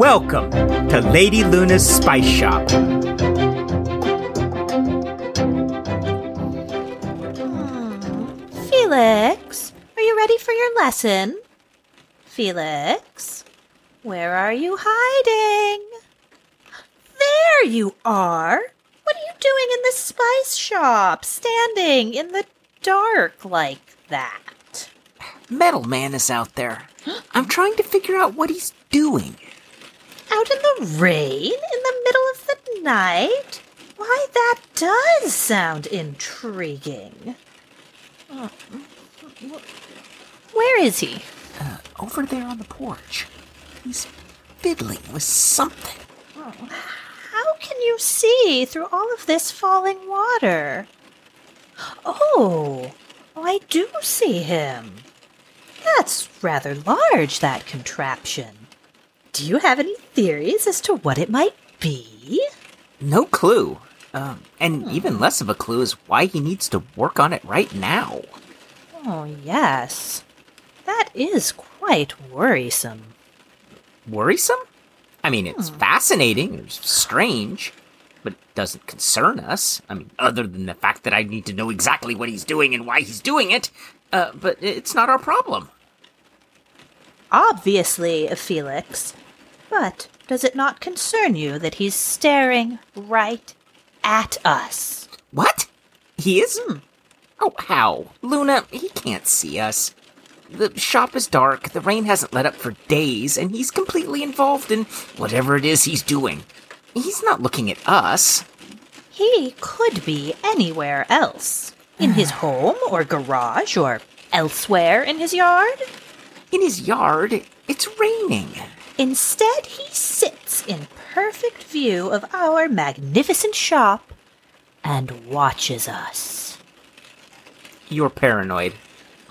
Welcome to Lady Luna's Spice Shop. Hmm. Felix, are you ready for your lesson? Felix, where are you hiding? There you are! What are you doing in the spice shop, standing in the dark like that? Metal Man is out there. I'm trying to figure out what he's doing. Out in the rain? In the middle of the night? Why, that does sound intriguing. Oh, Where is he? Uh, over there on the porch. He's fiddling with something. Can you see through all of this falling water? Oh, I do see him. That's rather large, that contraption. Do you have any theories as to what it might be? No clue. Um, and even less of a clue is why he needs to work on it right now. Oh, yes. That is quite worrisome. Worrisome? I mean, it's fascinating or strange, but it doesn't concern us. I mean, other than the fact that I need to know exactly what he's doing and why he's doing it. Uh, but it's not our problem. Obviously, Felix. But does it not concern you that he's staring right at us? What? He is? Oh, how? Luna, he can't see us. The shop is dark, the rain hasn't let up for days, and he's completely involved in whatever it is he's doing. He's not looking at us. He could be anywhere else. In his home or garage or elsewhere in his yard. In his yard, it's raining. Instead, he sits in perfect view of our magnificent shop and watches us. You're paranoid.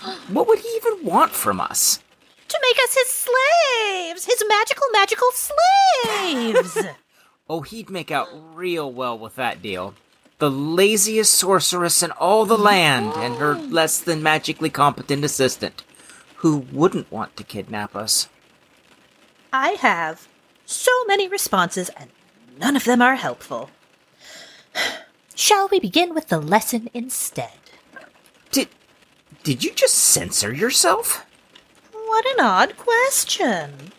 What would he even want from us? To make us his slaves! His magical, magical slaves! Oh, he'd make out real well with that deal. The laziest sorceress in all the land, and her less than magically competent assistant. Who wouldn't want to kidnap us? I have so many responses, and none of them are helpful. Shall we begin with the lesson instead? Did did you just censor yourself? What an odd question.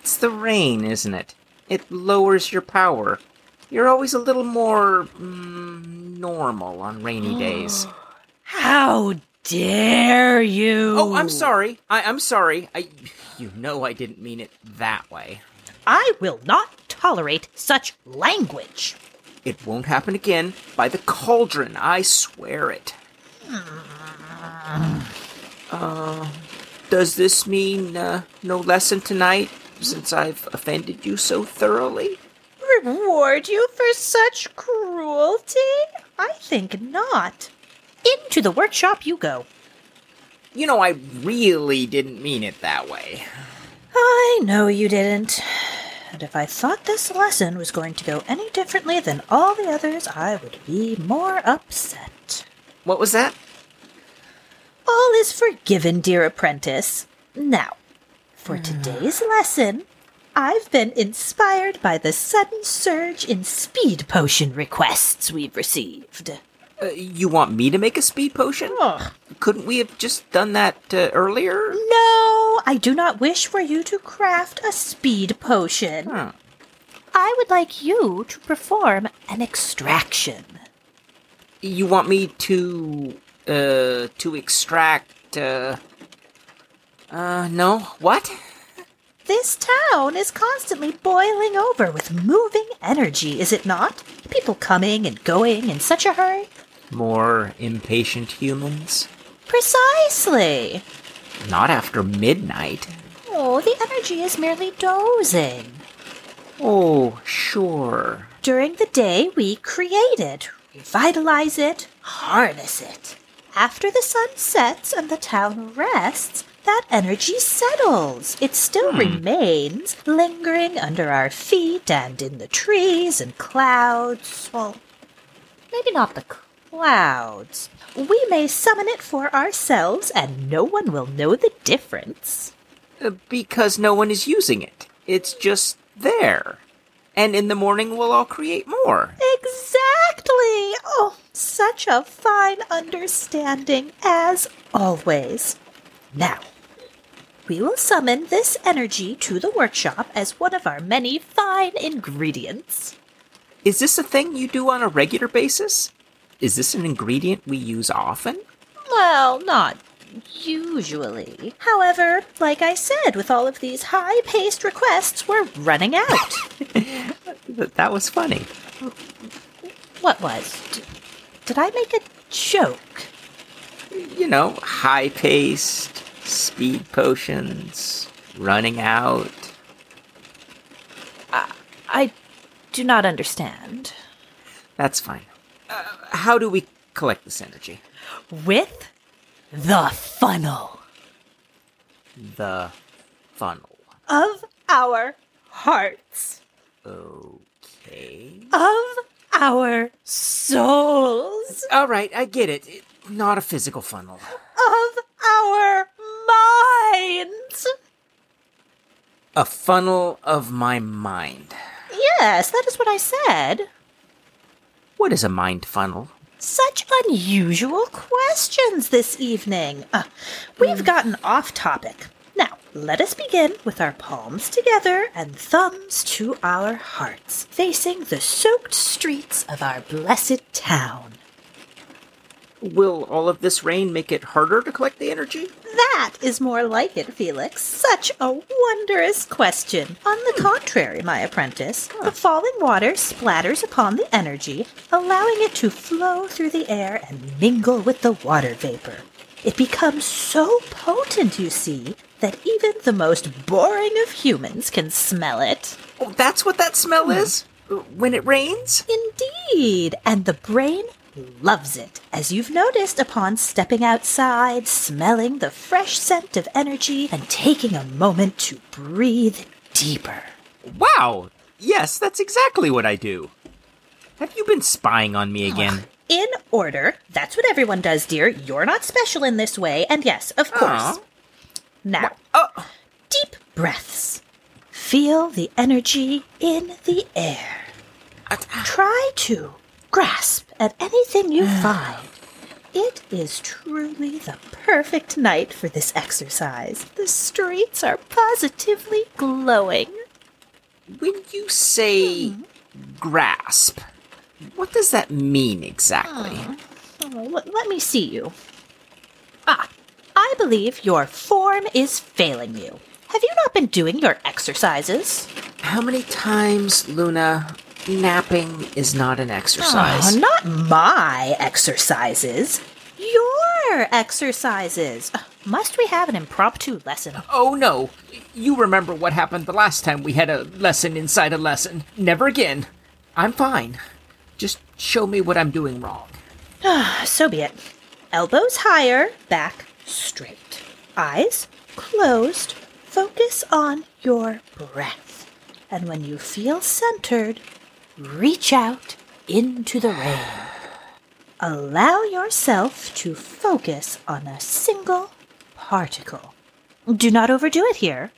It's the rain, isn't it? It lowers your power. You're always a little more mm, normal on rainy days. How dare you? Oh, I'm sorry. I, I'm sorry. I, you know I didn't mean it that way. I will not tolerate such language. It won't happen again. By the cauldron, I swear it. Uh, does this mean uh, no lesson tonight, since I've offended you so thoroughly? Reward you for such cruelty? I think not. Into the workshop you go. You know, I really didn't mean it that way. I know you didn't. And if I thought this lesson was going to go any differently than all the others, I would be more upset. What was that? All is forgiven, dear apprentice. Now, for today's lesson, I've been inspired by the sudden surge in speed potion requests we've received. Uh, you want me to make a speed potion? Ugh. Couldn't we have just done that uh, earlier? No, I do not wish for you to craft a speed potion. Huh. I would like you to perform an extraction. You want me to uh to extract uh uh no what? This town is constantly boiling over with moving energy, is it not? People coming and going in such a hurry. More impatient humans? Precisely. Not after midnight. Oh, the energy is merely dozing. Oh, sure. During the day, we create it, revitalize it, harness it. After the sun sets and the town rests, that energy settles. It still remains, lingering under our feet and in the trees and clouds. Well, maybe not the clouds. We may summon it for ourselves, and no one will know the difference. Uh, Because no one is using it. It's just there. And in the morning, we'll all create more. Exactly! Oh, such a fine understanding, as always. Now, we will summon this energy to the workshop as one of our many fine ingredients. Is this a thing you do on a regular basis? Is this an ingredient we use often? Well, not usually. However, like I said, with all of these high paced requests, we're running out. That was funny. what was? D- did I make a joke? You know, high paced, speed potions, running out. I do not understand. That's fine. Uh, how do we collect this energy? With the funnel The funnel. of our hearts, Okay. of our souls, All right, I get it. Not a physical funnel. of our minds. A funnel of my mind. Yes, that is what I said. What is a mind funnel? Such unusual questions this evening. Uh, we've gotten off topic. Now, let us begin with our palms together and thumbs to our hearts, facing the soaked streets of our blessed town. Will all of this rain make it harder to collect the energy? That is more like it, Felix. Such a wondrous question. On the contrary, my apprentice, the falling water splatters upon the energy, allowing it to flow through the air and mingle with the water vapor. It becomes so potent, you see, that even the most boring of humans can smell it. Oh, that's what that smell is? Uh, When it rains? Indeed, and the brain loves it, as you've noticed upon stepping outside, smelling the fresh scent of energy, and taking a moment to breathe deeper. Wow! Yes, that's exactly what I do. Have you been spying on me again? In order. That's what everyone does, dear. You're not special in this way, and yes, of course. Aw. Now, Oh, deep breaths. Feel the energy in the air. uh, Try to grasp at anything you find. It is truly the perfect night for this exercise. The streets are positively glowing. when you say grasp, what does that mean exactly? Oh, let, let me see you. Ah, I believe your form is failing you. Have you not been doing your exercises? How many times, Luna, napping is not an exercise? Oh, not my exercises. Your exercises. Uh, must we have an impromptu lesson? Oh no! You remember what happened the last time we had a lesson inside a lesson. Never again. I'm fine. Just show me what I'm doing wrong. Ah, so be it. Elbows higher, back straight. Eyes closed. Focus on your breath. And when you feel centered, reach out into the rain. Allow yourself to focus on a single particle. Do not overdo it here.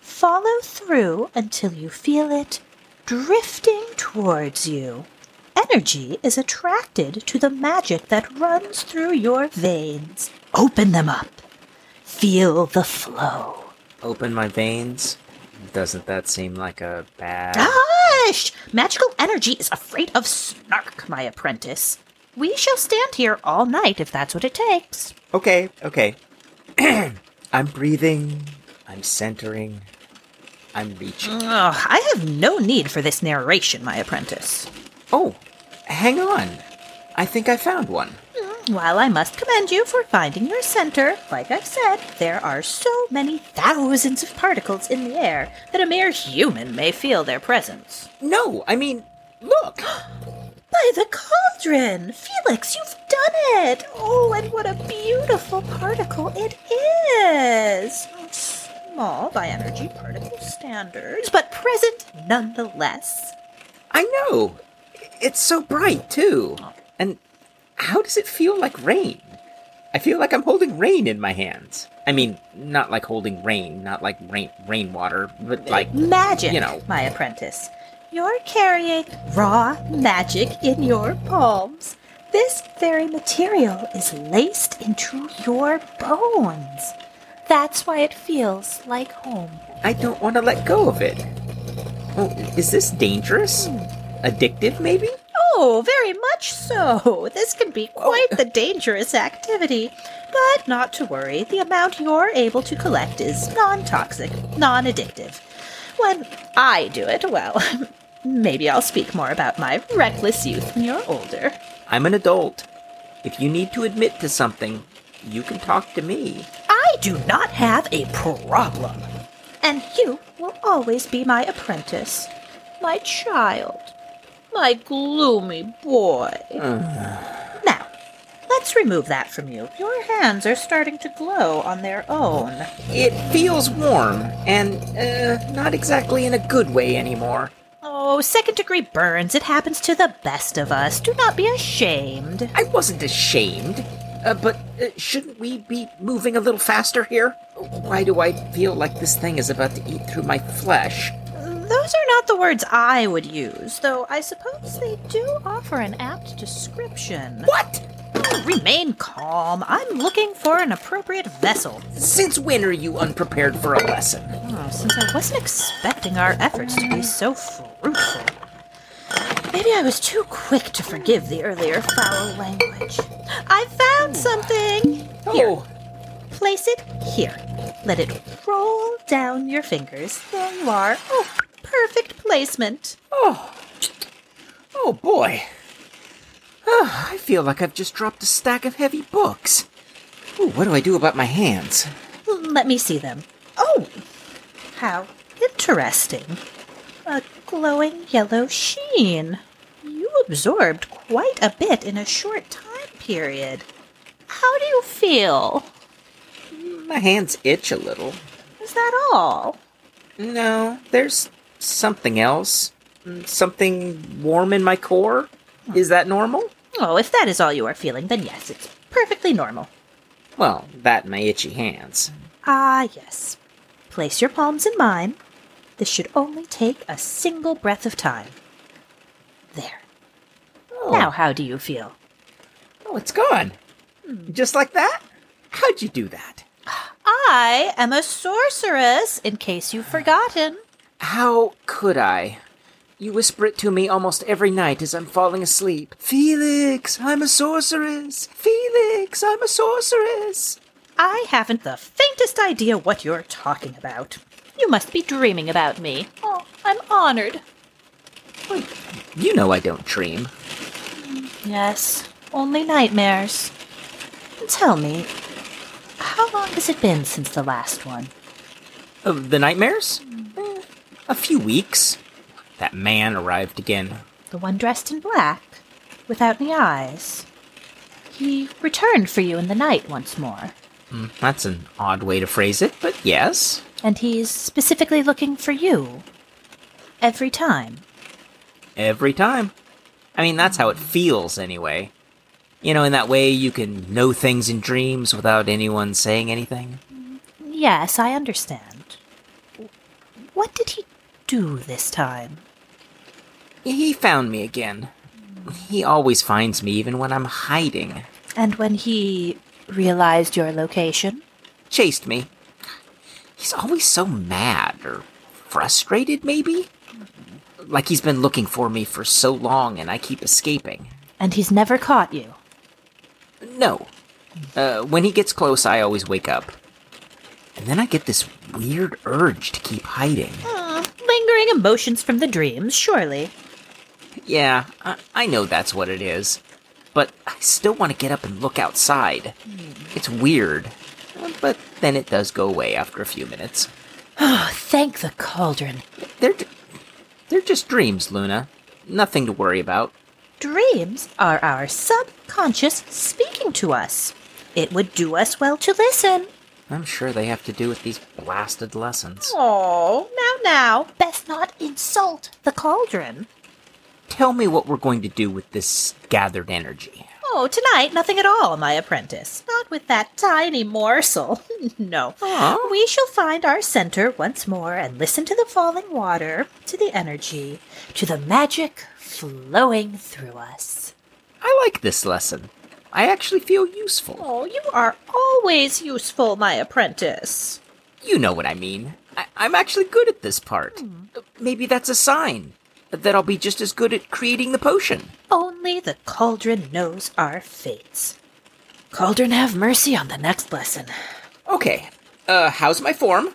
Follow through until you feel it drifting towards you. Energy is attracted to the magic that runs through your veins. Open them up. Feel the flow. Open my veins? Doesn't that seem like a bad. Ah, Hush! Magical energy is afraid of snark, my apprentice. We shall stand here all night if that's what it takes. Okay, okay. I'm breathing. I'm centering. I'm reaching. Ugh, I have no need for this narration, my apprentice. Oh, hang on. I think I found one. While I must commend you for finding your center, like I've said, there are so many thousands of particles in the air that a mere human may feel their presence. No, I mean, look. By the cauldron! Felix, you've done it! Oh, and what a beautiful particle it is! Small by energy particle standards, but present nonetheless. I know. It's so bright, too. And how does it feel like rain? I feel like I'm holding rain in my hands. I mean, not like holding rain, not like rain rainwater, but like Magic, You know. my apprentice. You're carrying raw magic in your palms. This very material is laced into your bones. That's why it feels like home. I don't want to let go of it. Oh, is this dangerous? Hmm. Addictive, maybe? Oh, very much so. This can be oh. quite the dangerous activity. But not to worry, the amount you're able to collect is non toxic, non addictive. When I do it, well, maybe I'll speak more about my reckless youth when you're older. I'm an adult. If you need to admit to something, you can talk to me. I do not have a problem. And you will always be my apprentice, my child, my gloomy boy. now, let's remove that from you. Your hands are starting to glow on their own. It feels warm, and, uh, not exactly in a good way anymore. Oh, second degree burns. It happens to the best of us. Do not be ashamed. I wasn't ashamed. Uh, but uh, shouldn't we be moving a little faster here? Why do I feel like this thing is about to eat through my flesh? Those are not the words I would use, though I suppose they do offer an apt description. What? Remain calm. I'm looking for an appropriate vessel. Since when are you unprepared for a lesson? Oh, since I wasn't expecting our efforts to be so fruitful. Maybe I was too quick to forgive the earlier foul language. I found something! Here, Oh, place it here. Let it roll down your fingers. There you are. Oh, perfect placement. oh, oh boy. Ah, I feel like I've just dropped a stack of heavy books. Ooh, what do I do about my hands? Let me see them. Oh, how interesting. A glowing yellow sheen. You absorbed quite a bit in a short time period. How do you feel? My hands itch a little. Is that all? No, there's something else. Something warm in my core. Is that normal? Oh, if that is all you are feeling, then yes, it's perfectly normal. Well, that and my itchy hands. Ah, yes. Place your palms in mine. This should only take a single breath of time. There. Oh, Now, how do you feel? oh, it's gone. Just like that? How'd you do that? I am a sorceress, in case you've forgotten. How could I? You whisper it to me almost every night as I'm falling asleep. Felix, I'm a sorceress. Felix, I'm a sorceress. I haven't the faintest idea what you're talking about. You must be dreaming about me. Oh, I'm honored. You know I don't dream. Yes, only nightmares. Tell me, how long has it been since the last one? Uh, the nightmares? A few weeks. That man arrived again. The one dressed in black, without any eyes. He returned for you in the night once more, Hmm, That's an odd way to phrase it, but yes. and he's specifically looking for you. Every time. Every time. I mean, that's how it feels, anyway. You know, in that way you can know things in dreams without anyone saying anything. Yes, I understand. What did he do this time? He found me again. He always finds me even when I'm hiding. And when he realized your location? Chased me. He's always so mad or frustrated, maybe? Like he's been looking for me for so long and I keep escaping. And he's never caught you. No. Uh, when he gets close, I always wake up. And then I get this weird urge to keep hiding. Hmm, lingering emotions from the dreams, surely. Yeah, I, I know that's what it is. But I still want to get up and look outside. It's weird. But then it does go away after a few minutes. Oh, thank the cauldron. They're, they're just dreams, Luna. Nothing to worry about. Dreams are our subconscious speaking to us. It would do us well to listen. I'm sure they have to do with these blasted lessons. Oh, now, now. Best not insult the cauldron. tell me what we're going to do with this gathered energy. Oh, tonight, nothing at all, my apprentice. Not with that tiny morsel. no. Aw. We shall find our center once more and listen to the falling water, to the energy, to the magic flowing through us. I like this lesson. I actually feel useful. Oh, you are always useful, my apprentice. You know what I mean. I- I'm actually good at this part. Maybe that's a sign that I'll be just as good at creating the potion. Only the cauldron knows our fates. Cauldron, have mercy on the next lesson. Okay, uh, how's my form?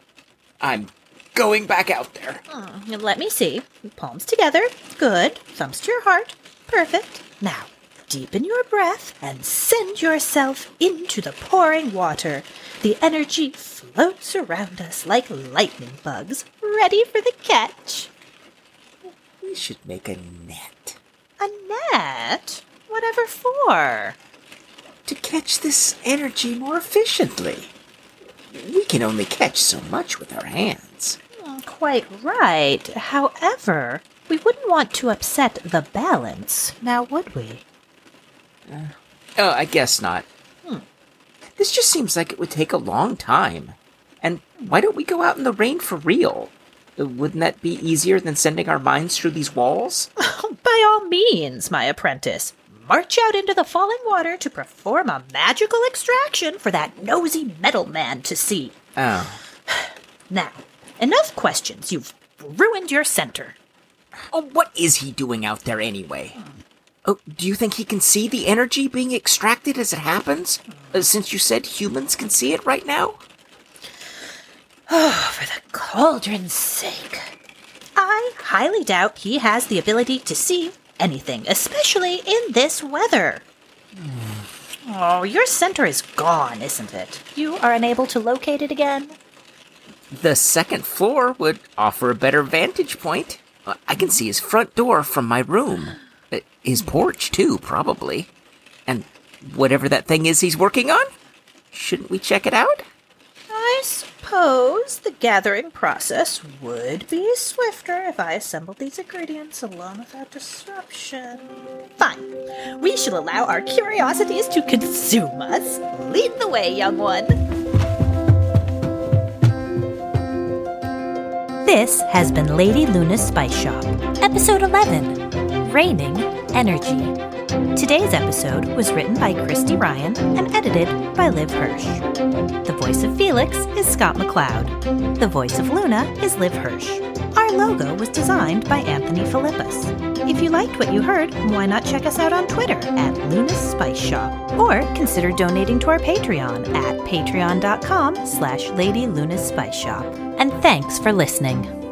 I'm going back out there. Hmm, Let me see. Palms together. Good. Thumbs to your heart. Perfect. Now, deepen your breath and send yourself into the pouring water. The energy floats around us like lightning bugs, ready for the catch. We should make a net A net? Whatever for? to catch this energy more efficiently. We can only catch so much with our hands. Quite right. However, we wouldn't want to upset the balance, now would we? Uh, oh, I guess not. Hmm. This just seems like it would take a long time. And why don't we go out in the rain for real? Uh, Wouldn't that be easier than sending our minds through these walls? Oh, by all means, my apprentice. March out into the falling water to perform a magical extraction for that nosy metal man to see. Oh. Now, enough questions. You've ruined your center. Oh, what is he doing out there anyway? Hmm. Oh, do you think he can see the energy being extracted as it happens? Uh, since you said humans can see it right now? Oh, for the cauldron's sake. I highly doubt he has the ability to see anything, especially in this weather. Oh, your center is gone, isn't it? You are unable to locate it again? The second floor would offer a better vantage point. Uh, I can see his front door from my room. His porch, too, probably. And whatever that thing is he's working on? Shouldn't we check it out? I suppose the gathering process would be swifter if I assembled these ingredients alone without disruption. Fine. We shall allow our curiosities to consume us. Lead the way, young one. This has been Lady Luna's Spice Shop, Episode 11 Raining Energy. Today's episode was written by Christy Ryan and edited by Liv Hirsch. The voice of Felix is Scott McLeod. The voice of Luna is Liv Hirsch. Our logo was designed by Anthony Philippus. If you liked what you heard, why not check us out on Twitter at Luna's Spice Shop, or consider donating to our Patreon at patreon.com slash Lady Luna's Spice Shop. And thanks for listening.